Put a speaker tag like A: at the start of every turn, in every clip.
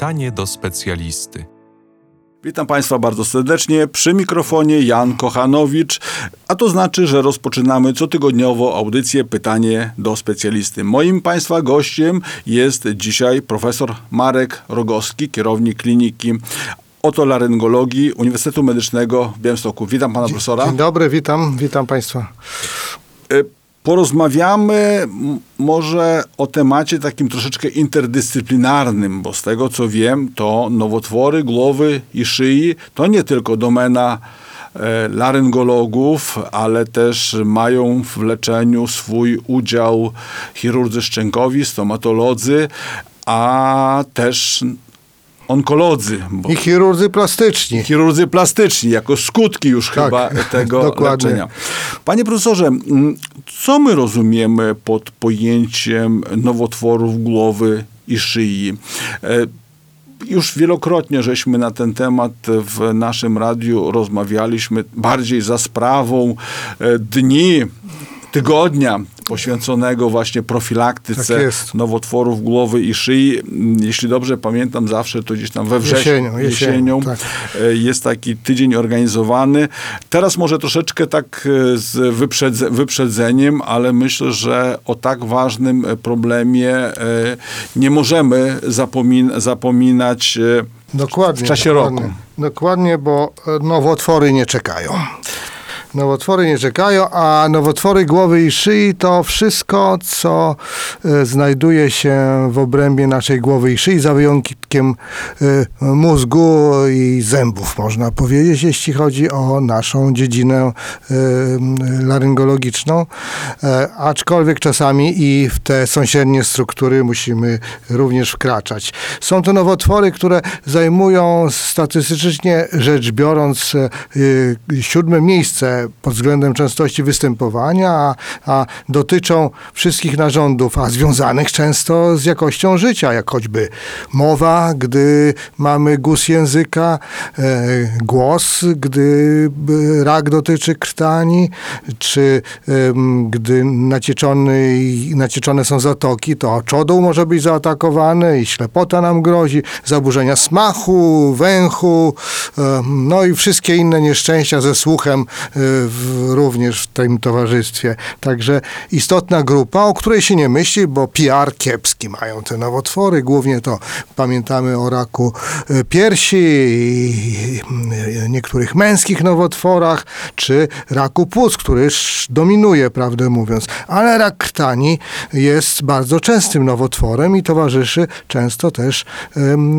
A: Pytanie do specjalisty.
B: Witam Państwa bardzo serdecznie. Przy mikrofonie Jan Kochanowicz, a to znaczy, że rozpoczynamy cotygodniowo audycję Pytanie do specjalisty. Moim Państwa gościem jest dzisiaj profesor Marek Rogowski, kierownik kliniki otolaryngologii Uniwersytetu Medycznego w Białymstoku. Witam Pana profesora.
C: Dzień dobry, witam, witam Państwa.
B: Porozmawiamy może o temacie takim troszeczkę interdyscyplinarnym, bo z tego co wiem, to nowotwory głowy i szyi to nie tylko domena e, laryngologów, ale też mają w leczeniu swój udział chirurdzy szczękowi, stomatolodzy, a też onkolodzy.
C: I chirurdzy plastyczni.
B: chirurdzy plastyczni, jako skutki już
C: Tak,
B: chyba tego
C: dokładnie.
B: leczenia. Panie profesorze, co my rozumiemy pod pojęciem nowotworów głowy i szyi? E, Już wielokrotnie żeśmy na ten temat w naszym radiu rozmawialiśmy, bardziej za sprawą e, dni, tygodnia poświęconego właśnie profilaktyce
C: Tak
B: nowotworów głowy i szyi. Jeśli dobrze pamiętam, zawsze to gdzieś tam we wrześniu,
C: Jesienią, jesienią,
B: jesienią
C: tak.
B: e, jest taki tydzień organizowany. Teraz może troszeczkę tak e, z wyprzedze, wyprzedzeniem, ale myślę, że o tak ważnym e, problemie nie możemy zapomin zapominać
C: Dokładnie.
B: w czasie
C: dokładnie.
B: roku.
C: Dokładnie, bo nowotwory nie czekają. Nowotwory nie czekają, a nowotwory głowy i szyi to wszystko, co e, znajduje się w obrębie naszej głowy i szyi, za wyjątkiem e, mózgu i zębów, można powiedzieć, jeśli chodzi o naszą dziedzinę e, laryngologiczną. Aczkolwiek czasami i w te sąsiednie struktury musimy również wkraczać. Są to nowotwory, które zajmują statystycznie rzecz biorąc siódme miejsce pod względem częstości występowania, a, a dotyczą wszystkich narządów, a związanych często z jakością życia, jak choćby mowa, gdy mamy guz języka, e, głos, gdy b- rak dotyczy krtani, czy em, gdy nacieczony, nacieczone są zatoki, to czodół może być zaatakowany i ślepota nam grozi, zaburzenia smachu, węchu, no i wszystkie inne nieszczęścia ze słuchem e, w, również w tym towarzystwie. Także istotna grupa, o której się nie myśli, bo PR kiepski mają te nowotwory. Głównie to pamiętamy o raku e, piersi i niektórych męskich nowotworach, czy raku płuc, który dominuje, prawdę mówiąc. Ale rak krtani jest bardzo częstym nowotworem i towarzyszy często też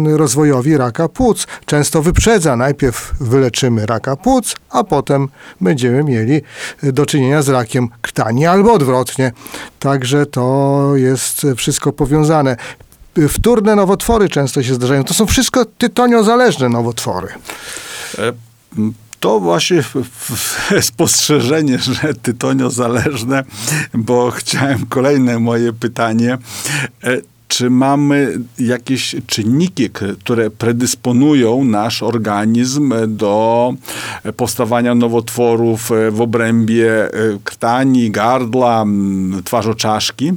C: rozwojowi raka płuc. Często wyprzedza. Najpierw wyleczymy raka płuc, a potem będziemy mieli e, do czynienia z rakiem krtani albo odwrotnie. Także to jest wszystko powiązane. Wtórne nowotwory często się zdarzają. To są wszystko tytoniozależne nowotwory.
B: E, To właśnie spostrzeżenie, że tytonio zależne, bo chciałem kolejne moje pytanie. E, Czy mamy jakieś czynniki, które predysponują nasz organizm do powstawania nowotworów e, w obrębie e, krtani, gardła, twarzoczaszki?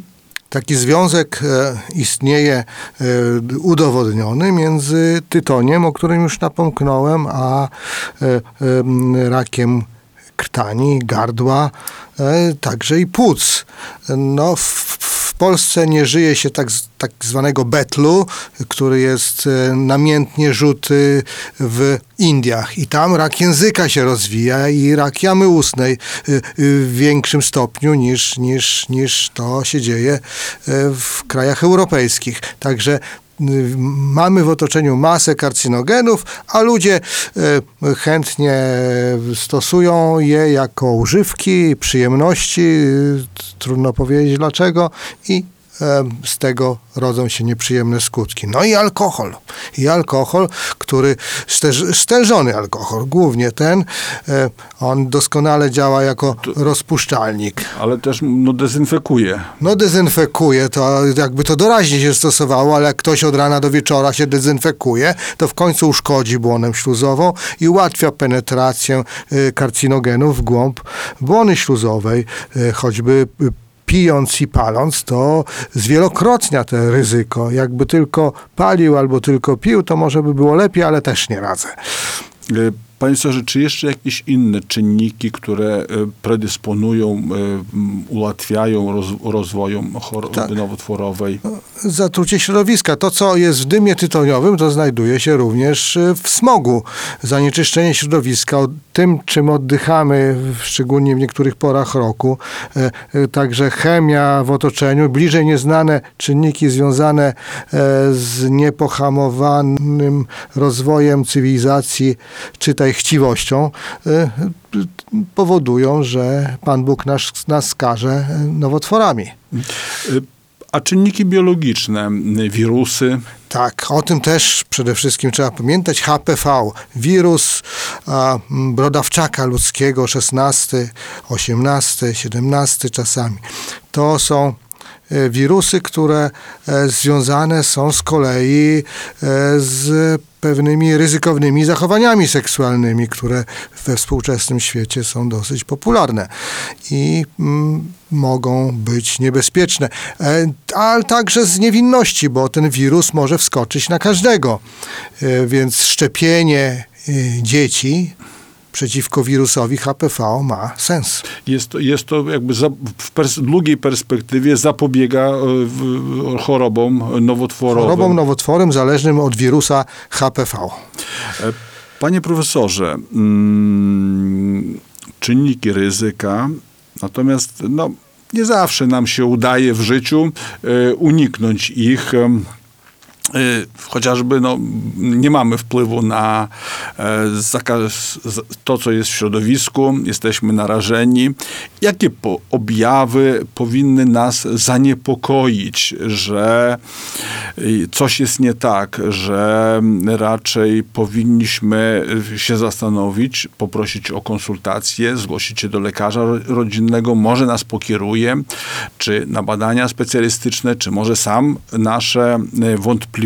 C: Taki związek e, istnieje e, udowodniony między tytoniem, o którym już napomknąłem, a e, e, rakiem krtani, gardła, e, także i płuc. No, w, w Polsce nie żyje się tak, tak zwanego betlu, który jest e, namiętnie rzuty w Indiach. I tam rak języka się rozwija i rak jamy ustnej e, e, w większym stopniu niż, niż, niż to się dzieje w krajach europejskich. Także mamy w otoczeniu masę karcinogenów, a ludzie chętnie stosują je jako używki, przyjemności, trudno powiedzieć dlaczego i z tego rodzą się nieprzyjemne skutki. No i alkohol. I alkohol, który, stęż- stężony alkohol, głównie ten, e, on doskonale działa jako rozpuszczalnik.
B: Ale też no, dezynfekuje.
C: No dezynfekuje, to jakby to doraźnie się stosowało, ale jak ktoś od rana do wieczora się dezynfekuje, to w końcu uszkodzi błonem śluzową i ułatwia penetrację y, karcinogenów w głąb błony śluzowej, y, choćby y, pijąc i paląc, to zwielokrotnia to ryzyko. Jakby tylko palił albo tylko pił, to może by było lepiej, ale też nie radzę.
B: E, Panie profesorze, czy jeszcze jakieś inne czynniki, które e, predysponują, e, ułatwiają roz, rozwojem choroby
C: Tak.
B: nowotworowej?
C: Zatrucie środowiska. To, co jest w dymie tytoniowym, to znajduje się również y, w smogu. Zanieczyszczenie środowiska, tym, czym oddychamy, szczególnie w niektórych porach roku. E, e, Także chemia w otoczeniu, bliżej nieznane czynniki związane e, z niepohamowanym rozwojem cywilizacji, czytaj chciwością, e, powodują, że Pan Bóg nas, nas skaże nowotworami.
B: A czynniki biologiczne, wirusy,
C: Tak, o tym też przede wszystkim trzeba pamiętać. HPV, wirus a, brodawczaka ludzkiego, 16, 18, 17 czasami. To są wirusy, które e, związane są z kolei e, z pewnymi ryzykownymi zachowaniami seksualnymi, które we współczesnym świecie są dosyć popularne i mm, mogą być niebezpieczne. E, ale także z niewinności, bo ten wirus może wskoczyć na każdego. E, więc szczepienie e, dzieci przeciwko wirusowi HPV ma sens.
B: jest to, jest to jakby za, w pers długiej perspektywie zapobiega e, chorobom nowotworowym.
C: Chorobą nowotworem zależnym od wirusa HPV.
B: Panie profesorze, mm, czynniki ryzyka, natomiast no, nie zawsze nam się udaje w życiu e, uniknąć ich. e, Chociażby no, nie mamy wpływu na e, zakaz, to, co jest w środowisku, jesteśmy narażeni. Jakie po, objawy powinny nas zaniepokoić, że y, coś jest nie tak, że raczej powinniśmy się zastanowić, poprosić o konsultację, zgłosić się do lekarza ro- rodzinnego, może nas pokieruje, czy na badania specjalistyczne, czy może sam nasze y,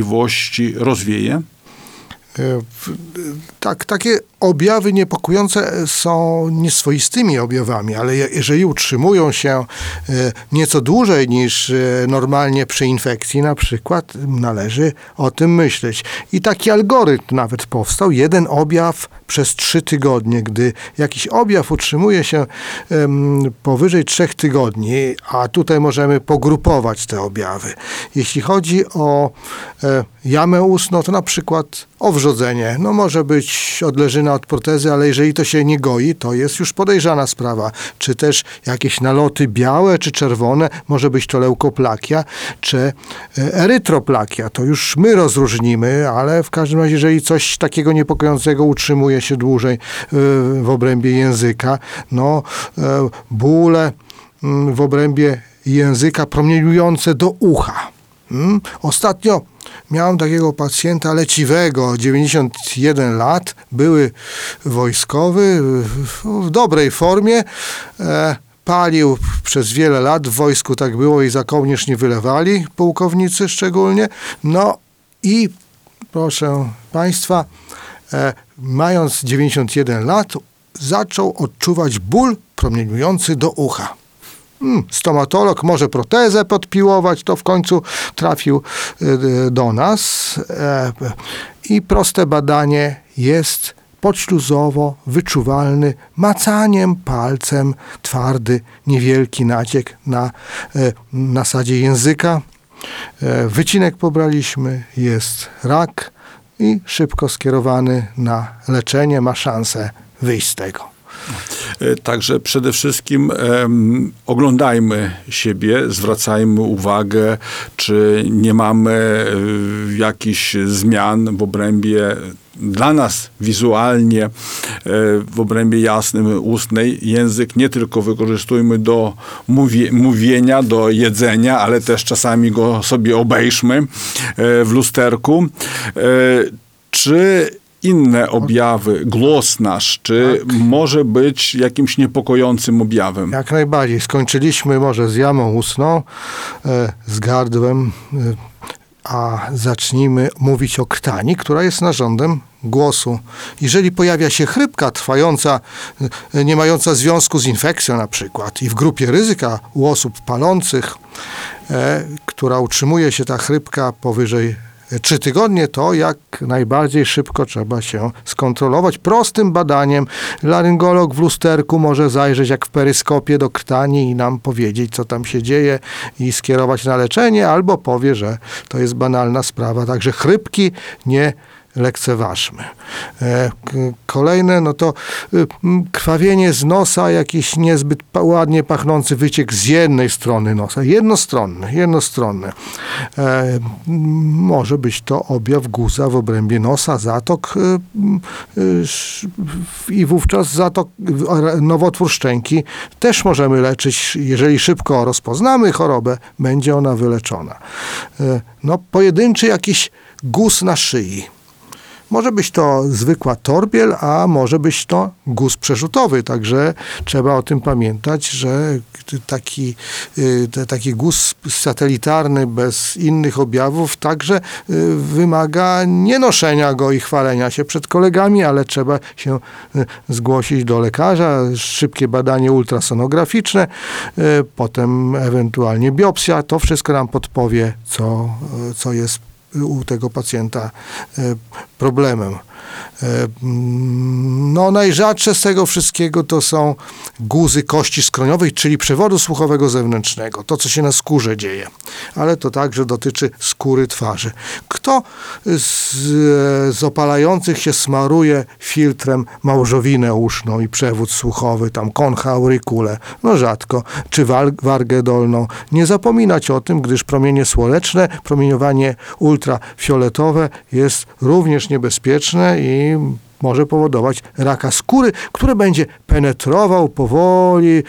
B: wątpliwości rozwieje?
C: E, w- Tak, takie objawy niepokojące są nieswoistymi objawami, ale je- jeżeli utrzymują się e, nieco dłużej niż e, normalnie przy infekcji, na przykład, należy o tym myśleć. I taki algorytm nawet powstał, jeden objaw przez trzy tygodnie. Gdy jakiś objaw utrzymuje się powyżej trzech tygodni, a tutaj możemy pogrupować te objawy. Jeśli chodzi o e, jamę ustną, to na przykład owrzodzenie. No może być odleżyna od protezy, ale jeżeli to się nie goi, to jest już podejrzana sprawa. Czy też jakieś naloty białe czy czerwone, może być to leukoplakia, czy e, erytroplakia. To już my rozróżnimy, ale w każdym razie, jeżeli coś takiego niepokojącego utrzymuje się dłużej e, w obrębie języka, no e, bóle mm, w obrębie języka promieniujące do ucha. Mm? Ostatnio miałem takiego pacjenta leciwego, 91 lat, były wojskowy, w, dobrej formie. E, palił przez wiele lat, w wojsku tak było i za kołnierz nie wylewali, pułkownicy szczególnie. No i proszę Państwa, e, mając 91 lat, zaczął odczuwać ból promieniujący do ucha. Hmm, stomatolog może protezę podpiłować, to w końcu trafił y, do nas e, i proste badanie jest podśluzowo wyczuwalny macaniem palcem twardy, niewielki naciek na e, nasadzie języka. E, Wycinek pobraliśmy, jest rak i szybko skierowany na leczenie, ma szansę wyjść z tego.
B: E, Także przede wszystkim em, oglądajmy siebie, zwracajmy uwagę, czy nie mamy e, jakichś zmian w obrębie dla nas wizualnie, e, w obrębie jasnym, ustnej. Język nie tylko wykorzystujmy do mówie, mówienia, do jedzenia, ale też czasami go sobie obejrzmy w lusterku. Czy inne objawy, głos nasz, czy może być jakimś niepokojącym objawem?
C: Jak najbardziej. Skończyliśmy może z jamą ustną, e, z gardłem. E, A zacznijmy mówić o krtani, która jest narządem głosu. Jeżeli pojawia się chrypka trwająca, e, nie mająca związku z infekcją na przykład i w grupie ryzyka u osób palących, e, która utrzymuje się ta chrypka powyżej trzy tygodnie, to jak najbardziej szybko trzeba się skontrolować. Prostym badaniem laryngolog w lusterku może zajrzeć jak w peryskopie do krtani i nam powiedzieć, co tam się dzieje i skierować na leczenie, albo powie, że to jest banalna sprawa. Także chrypki nie lekceważmy. E, kolejne, no to y, krwawienie z nosa, jakiś niezbyt ładnie pachnący wyciek z jednej strony nosa, jednostronny, jednostronny. E, może być to objaw guza w obrębie nosa, zatok y, y, i wówczas zatok, nowotwór szczęki też możemy leczyć, jeżeli szybko rozpoznamy chorobę, będzie ona wyleczona. E, no, pojedynczy jakiś guz na szyi może być to zwykła torbiel, a może być to guz przerzutowy, także trzeba o tym pamiętać, że taki, y, taki guz satelitarny bez innych objawów także y, wymaga nie noszenia go i chwalenia się przed kolegami, ale trzeba się y, zgłosić do lekarza, szybkie badanie ultrasonograficzne, potem ewentualnie biopsja, to wszystko nam podpowie, co, co jest u tego pacjenta e, problemem. No, najrzadsze z tego wszystkiego to są guzy kości skroniowej, czyli przewodu słuchowego zewnętrznego, to co się na skórze dzieje, ale to także dotyczy skóry twarzy. Kto z, z opalających się smaruje filtrem małżowinę uszną i przewód słuchowy, tam koncha auricule, no rzadko, czy wargę dolną. Nie zapominać o tym, gdyż promienie słoneczne, promieniowanie ultrafioletowe jest również niebezpieczne i może powodować raka skóry, który będzie penetrował powoli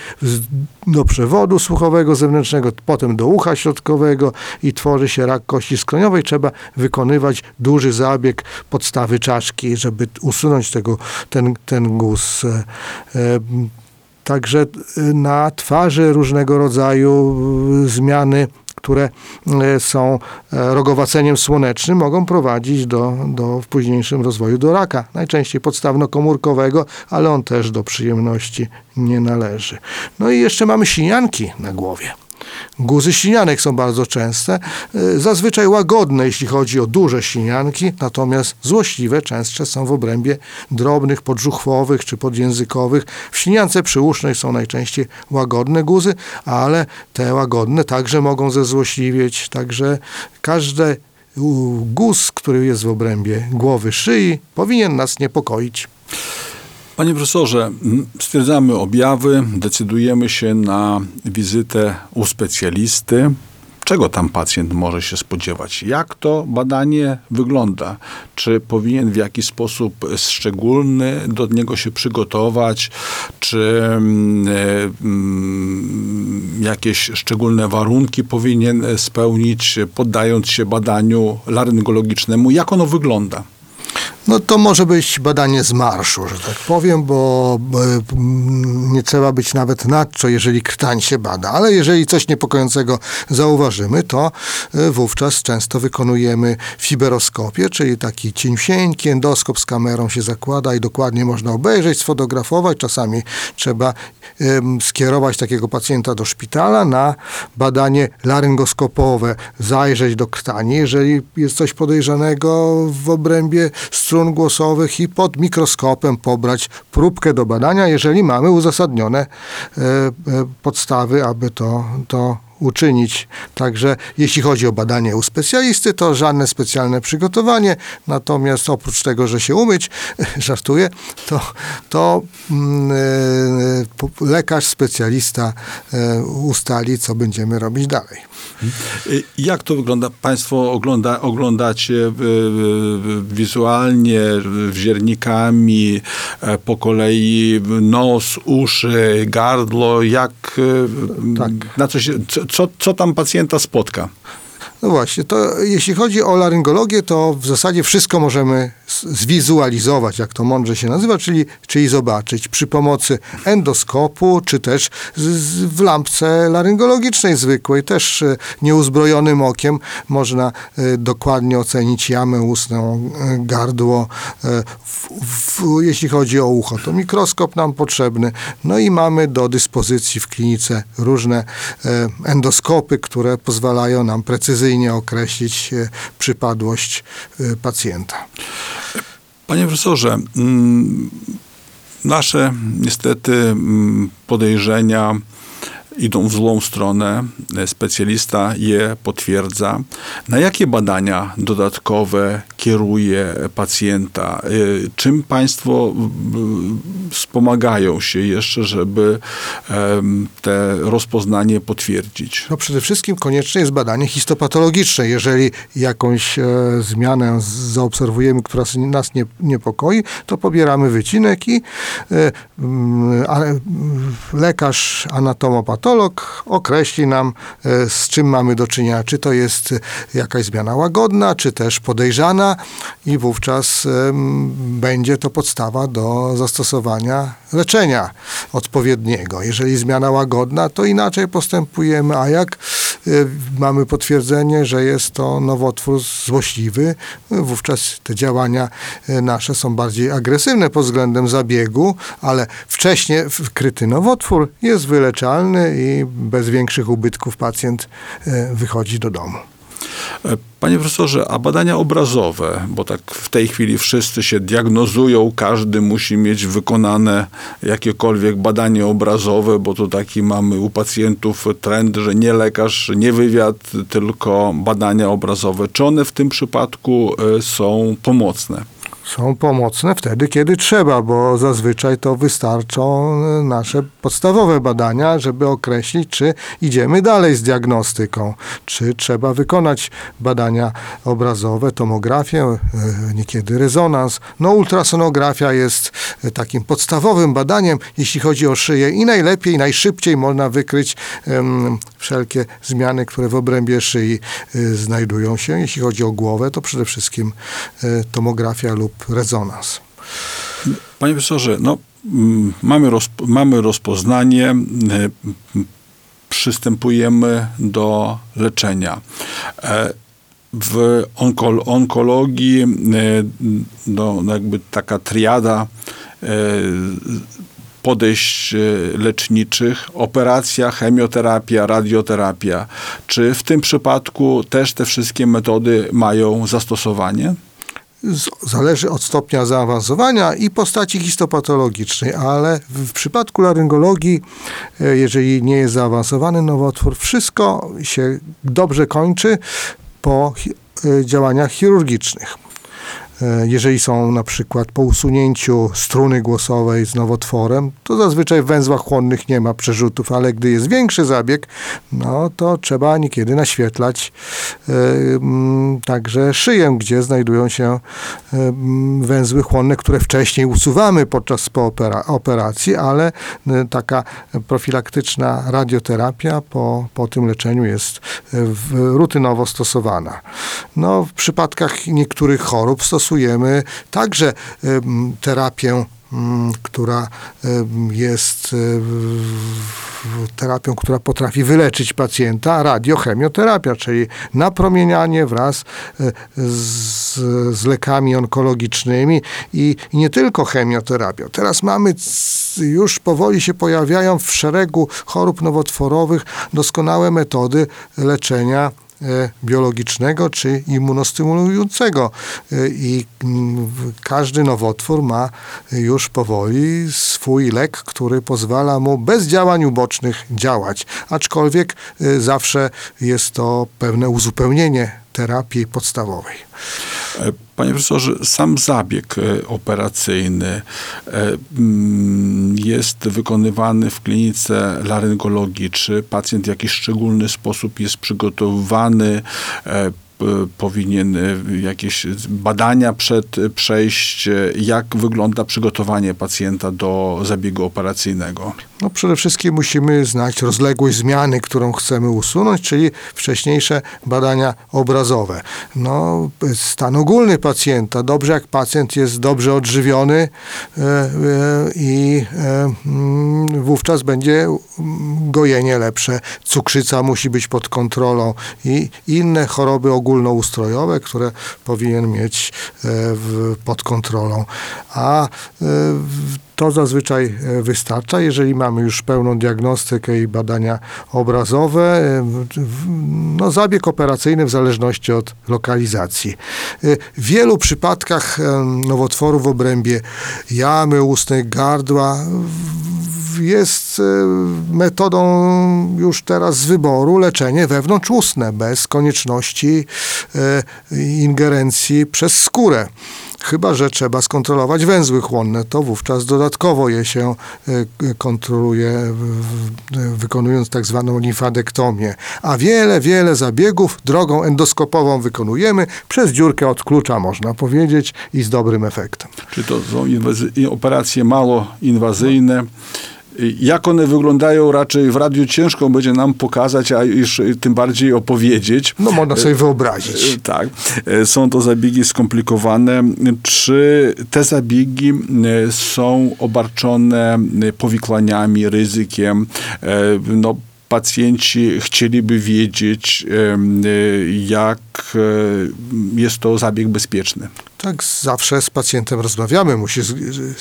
C: do przewodu słuchowego zewnętrznego, potem do ucha środkowego i tworzy się rak kości skroniowej. Trzeba wykonywać duży zabieg podstawy czaszki, żeby usunąć tego, ten, ten guz. E, e, także na twarzy różnego rodzaju zmiany które e, są e, rogowaceniem słonecznym, mogą prowadzić do, do w późniejszym rozwoju do raka. Najczęściej podstawno-komórkowego, ale on też do przyjemności nie należy. No i jeszcze mamy sinianki na głowie. Guzy sinianek są bardzo częste, e, zazwyczaj łagodne, jeśli chodzi o duże sinianki, natomiast złośliwe częstsze są w obrębie drobnych, podżuchwowych czy podjęzykowych. W siniance przyusznej są najczęściej łagodne guzy, ale te łagodne także mogą zezłośliwieć, także każdy guz, który jest w obrębie głowy, szyi, powinien nas niepokoić.
B: Panie profesorze, stwierdzamy objawy, decydujemy się na wizytę u specjalisty. Czego tam pacjent może się spodziewać? Jak to badanie wygląda? Czy powinien w jakiś sposób szczególny do niego się przygotować? Czy jakieś szczególne warunki powinien spełnić, poddając się badaniu laryngologicznemu? Jak ono wygląda?
C: No to może być badanie z marszu, że tak powiem, bo nie trzeba być nawet nadczo, jeżeli krtań się bada, ale jeżeli coś niepokojącego zauważymy, to e, wówczas często wykonujemy fiberoskopię, czyli taki ciensienki endoskop z kamerą się zakłada i dokładnie można obejrzeć, sfotografować. Czasami trzeba skierować takiego pacjenta do szpitala na badanie laryngoskopowe, zajrzeć do krtani, jeżeli jest coś podejrzanego w obrębie strun głosowych i pod mikroskopem pobrać próbkę do badania, jeżeli mamy uzasadnione e, e, podstawy, aby to, to uczynić. Także jeśli chodzi o badanie u specjalisty, to żadne specjalne przygotowanie, natomiast oprócz tego, że się umyć, żartuję, to, to e, lekarz, specjalista e, ustali, co będziemy robić dalej.
B: Jak to wygląda? Państwo ogląda, oglądacie e, wizualnie, wziernikami, po kolei nos, uszy, gardło, jak, tak. na co się, co, co tam pacjenta spotka?
C: No właśnie, to jeśli chodzi o laryngologię, to w zasadzie wszystko możemy zwizualizować, jak to mądrze się nazywa, czyli, czyli zobaczyć przy pomocy endoskopu, czy też z, z, w lampce laryngologicznej zwykłej, też e, nieuzbrojonym okiem można e, dokładnie ocenić jamę ustną, e, gardło, w, w, jeśli chodzi o ucho, to mikroskop nam potrzebny. No i mamy do dyspozycji w klinice różne endoskopy, które pozwalają nam precyzyjnie określić przypadłość pacjenta.
B: Panie profesorze, mm, nasze niestety mm, podejrzenia idą w złą stronę. Specjalista je potwierdza. Na jakie badania dodatkowe kieruje pacjenta? Y, Czym państwo wspomagają się jeszcze, żeby te rozpoznanie potwierdzić?
C: No przede wszystkim konieczne jest badanie histopatologiczne. Jeżeli jakąś e, zmianę zaobserwujemy, która nas nie, niepokoi, to pobieramy wycinek i e, lekarz anatomopatolog określi nam, e, z czym mamy do czynienia. Czy to jest e, jakaś zmiana łagodna, czy też podejrzana i wówczas em, będzie to podstawa do zastosowania leczenia odpowiedniego. Jeżeli zmiana łagodna, to inaczej postępujemy, a jak mamy potwierdzenie, że jest to nowotwór złośliwy, wówczas te działania y, nasze są bardziej agresywne pod względem zabiegu, ale wcześniej wkryty nowotwór jest wyleczalny i bez większych ubytków pacjent y, wychodzi do domu.
B: Panie profesorze, a badania obrazowe, bo tak w tej chwili wszyscy się diagnozują, każdy musi mieć wykonane jakiekolwiek badanie obrazowe, bo to taki mamy u pacjentów trend, że nie lekarz, nie wywiad, tylko badania obrazowe. Czy one w tym przypadku e, są pomocne?
C: Są pomocne wtedy, kiedy trzeba, bo zazwyczaj to wystarczą e, nasze podstawowe badania, żeby określić, czy idziemy dalej z diagnostyką, czy trzeba wykonać badania obrazowe, tomografię, e, niekiedy rezonans. No ultrasonografia jest e, takim podstawowym badaniem, jeśli chodzi o szyję i najlepiej, najszybciej można wykryć em, wszelkie zmiany, które w obrębie szyi e, znajdują się. Jeśli chodzi o głowę, to przede wszystkim e, tomografia lub rezonans.
B: Panie profesorze, no, mm, mamy, rozp- mamy rozpoznanie, m, przystępujemy do leczenia. E, W onkol- onkologii e, no, no jakby taka triada e, podejść e, leczniczych, operacja, chemioterapia, radioterapia. Czy w tym przypadku też te wszystkie metody mają zastosowanie?
C: Zależy od stopnia zaawansowania i postaci histopatologicznej, ale w, przypadku laryngologii, e, jeżeli nie jest zaawansowany nowotwór, wszystko się dobrze kończy po e, działaniach chirurgicznych. E, Jeżeli są na przykład po usunięciu struny głosowej z nowotworem, to zazwyczaj w węzłach chłonnych nie ma przerzutów, ale gdy jest większy zabieg, no to trzeba niekiedy naświetlać e, mm, także szyję, gdzie znajdują się e, mm, węzły chłonne, które wcześniej usuwamy podczas operacji, ale taka profilaktyczna radioterapia po, po tym leczeniu jest rutynowo stosowana. No, w przypadkach niektórych chorób stosujemy także em, terapię która em, jest w- terapią, która potrafi wyleczyć pacjenta, radiochemioterapia, czyli napromienianie wraz e, z, z lekami onkologicznymi i, i nie tylko chemioterapią. Teraz mamy, już powoli się pojawiają w szeregu chorób nowotworowych doskonałe metody leczenia e, biologicznego czy immunostymulującego. E, i mm, każdy nowotwór ma już powoli swój lek, który pozwala mu bez działań ubocznych działać, aczkolwiek e, zawsze jest to pewne uzupełnienie terapii podstawowej.
B: E, Panie profesorze, sam zabieg e, operacyjny e, mm, jest wykonywany w klinice laryngologii. Czy pacjent w jakiś szczególny sposób jest przygotowywany? E, Powinien e, jakieś badania przed e, przejść? Jak wygląda przygotowanie pacjenta do zabiegu operacyjnego?
C: No przede wszystkim musimy znać rozległość zmiany, którą chcemy usunąć, czyli wcześniejsze badania obrazowe. No, stan ogólny pacjenta. Dobrze, jak pacjent jest dobrze odżywiony i mm, wówczas będzie mm, gojenie lepsze. Cukrzyca musi być pod kontrolą i inne choroby ogólnoustrojowe, które powinien mieć w, pod kontrolą. A w, to zazwyczaj e, wystarcza, jeżeli mamy już pełną diagnostykę i badania obrazowe. E, no, zabieg operacyjny w zależności od lokalizacji. E, w wielu przypadkach nowotworów w obrębie jamy ustnej, gardła jest metodą już teraz z wyboru leczenie wewnątrzustne, bez konieczności ingerencji przez skórę. Chyba, że trzeba skontrolować węzły chłonne, to wówczas dodatkowo je się e, kontroluje, wykonując tak zwaną limfadektomię. A wiele, wiele zabiegów drogą endoskopową wykonujemy przez dziurkę od klucza, można powiedzieć, i z dobrym efektem.
B: Czy to są operacje mało inwazyjne? Jak one wyglądają raczej w radiu ciężko będzie nam pokazać, a już tym bardziej opowiedzieć.
C: No można sobie wyobrazić.
B: E, tak. E, są to zabiegi skomplikowane. Czy te zabiegi e, są obarczone powikłaniami, ryzykiem? No, pacjenci chcieliby wiedzieć, jak jest to zabieg bezpieczny.
C: Tak, zawsze z pacjentem rozmawiamy, musi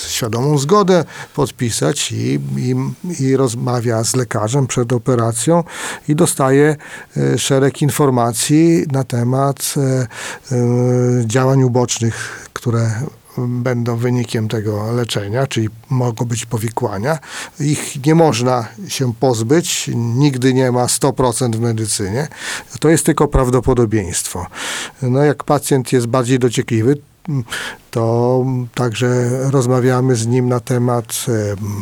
C: świadomą zgodę podpisać i, i, i rozmawia z lekarzem przed operacją i dostaje e, szereg informacji na temat e, e, działań ubocznych, które będą wynikiem tego leczenia, czyli mogą być powikłania. Ich nie można się pozbyć, nigdy nie ma 100% w medycynie. To jest tylko prawdopodobieństwo. No jak pacjent jest bardziej dociekliwy, to także rozmawiamy z nim na temat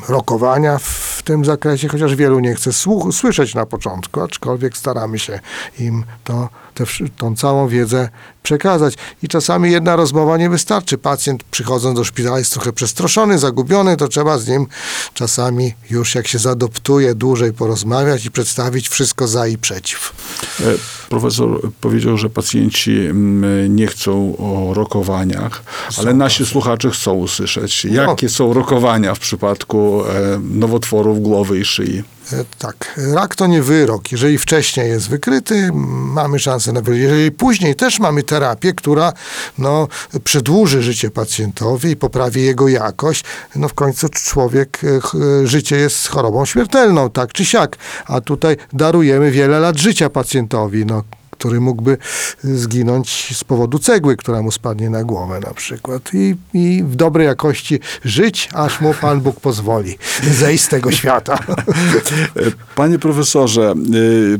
C: rokowania w tym zakresie, chociaż wielu nie chce słyszeć na początku, aczkolwiek staramy się im to, te, tą całą wiedzę przekazać. I czasami jedna rozmowa nie wystarczy. Pacjent przychodząc do szpitala jest trochę przestraszony, zagubiony, to trzeba z nim czasami już jak się zadoptuje dłużej porozmawiać i przedstawić wszystko za i przeciw.
B: E, profesor powiedział, że pacjenci mm, nie chcą o rokowaniach, ale nasi słuchacze chcą usłyszeć, no. jakie są rokowania w przypadku e, nowotworów głowy i szyi.
C: E, tak, rak to nie wyrok. Jeżeli wcześniej jest wykryty, mamy szansę na wyrok. Jeżeli później też mamy terapię, która no, przedłuży życie pacjentowi i poprawi jego jakość, no w końcu człowiek, e, życie jest chorobą śmiertelną, tak czy siak. A tutaj darujemy wiele lat życia pacjentowi. No, który mógłby zginąć z powodu cegły, która mu spadnie na głowę na przykład. I, i w dobrej jakości żyć, aż mu Pan Bóg pozwoli zejść z tego świata.
B: Panie profesorze, y,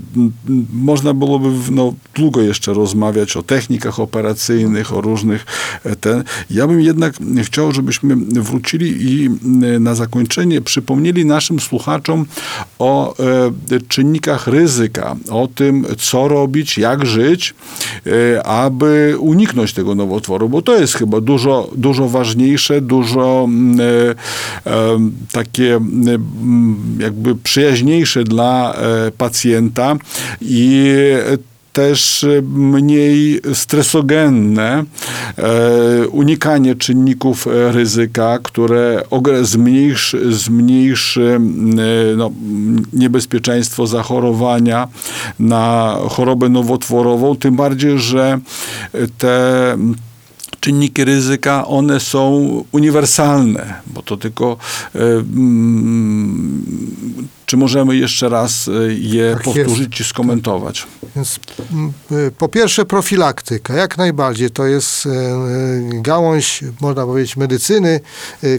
B: można byłoby no, długo jeszcze rozmawiać o technikach operacyjnych, o różnych e, ten. Ja bym jednak chciał, żebyśmy wrócili i y, na zakończenie przypomnieli naszym słuchaczom o e, czynnikach ryzyka, o tym, co robić, jak żyć, e, aby uniknąć tego nowotworu, bo to jest chyba dużo, dużo ważniejsze, dużo mm, e, e, takie mm, jakby przyjaźniejsze dla pacjenta i też mniej stresogenne, e, unikanie czynników ryzyka, które zmniejszy, zmniejszy e, no, niebezpieczeństwo zachorowania na chorobę nowotworową, tym bardziej, że te czynniki ryzyka, one są uniwersalne, bo to tylko e, mm, czy możemy jeszcze raz e, je tak powtórzyć i skomentować?
C: Więc e, po pierwsze profilaktyka, jak najbardziej. To jest gałąź, można powiedzieć, medycyny,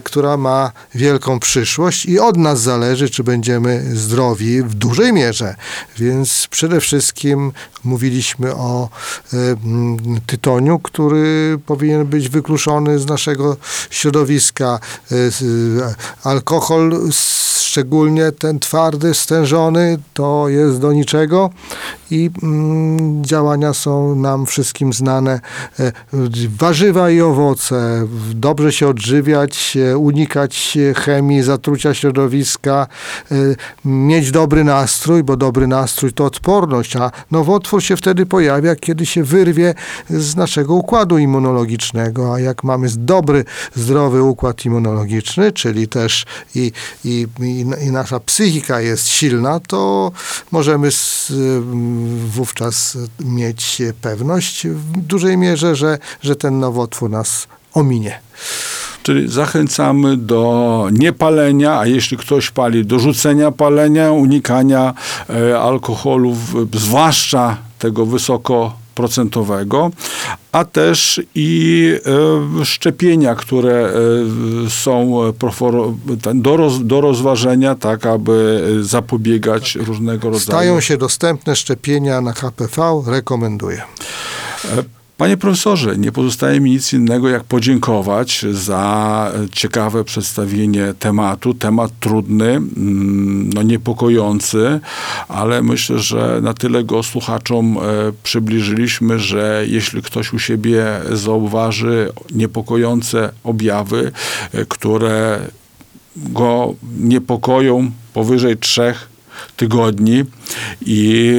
C: która ma wielką przyszłość i od nas zależy, czy będziemy zdrowi w dużej mierze. Więc przede wszystkim mówiliśmy o tytoniu, który powinien powinien być wykluczony z naszego środowiska. Y, alkohol z szczególnie ten twardy, stężony, to jest do niczego i mm, działania są nam wszystkim znane. E, Warzywa i owoce, dobrze się odżywiać, e, unikać e, chemii, zatrucia środowiska, mieć dobry nastrój, bo dobry nastrój to odporność, a nowotwór się wtedy pojawia, kiedy się wyrwie z naszego układu immunologicznego, a jak mamy dobry, zdrowy układ immunologiczny, czyli też i, i, i, i nasza psychika jest silna, to możemy s, wówczas mieć pewność w dużej mierze, że, że ten nowotwór nas ominie.
B: Czyli zachęcamy do niepalenia, a jeśli ktoś pali, do rzucenia palenia, unikania e, alkoholu, w- zwłaszcza tego wysokoprocentowego, a też i e, szczepienia, które e, są do, roz, do rozważenia, tak aby zapobiegać różnego rodzaju
C: Stają się dostępne szczepienia na HPV, rekomenduję.
B: Panie profesorze, nie pozostaje mi nic innego, jak podziękować za ciekawe przedstawienie tematu. Temat trudny, mm, no niepokojący, ale myślę, że na tyle go słuchaczom e, przybliżyliśmy, że jeśli ktoś u siebie zauważy niepokojące objawy, e, które go niepokoją powyżej trzech tygodni i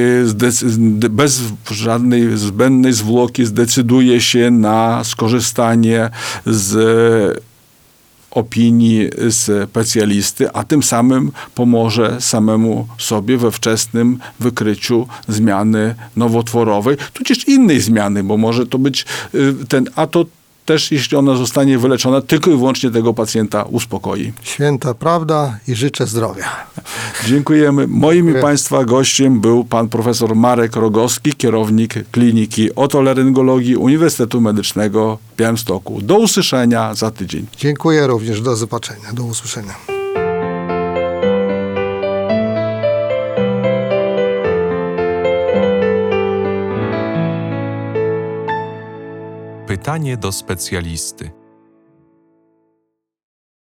B: bez żadnej zbędnej zwłoki zdecyduje się na skorzystanie z opinii specjalisty, a tym samym pomoże samemu sobie we wczesnym wykryciu zmiany nowotworowej, tudzież innej zmiany, bo może to być y, ten, a to też jeśli ona zostanie wyleczona, tylko i wyłącznie tego pacjenta uspokoi.
C: Święta prawda i życzę zdrowia.
B: Dziękujemy. Moim i
C: Dziękuję.
B: Państwa gościem był pan profesor Marek Rogowski, kierownik Kliniki Otolaryngologii Uniwersytetu Medycznego w Białymstoku. Do usłyszenia za tydzień.
C: Dziękuję również. Do zobaczenia. Do usłyszenia.
A: Pytanie do specjalisty.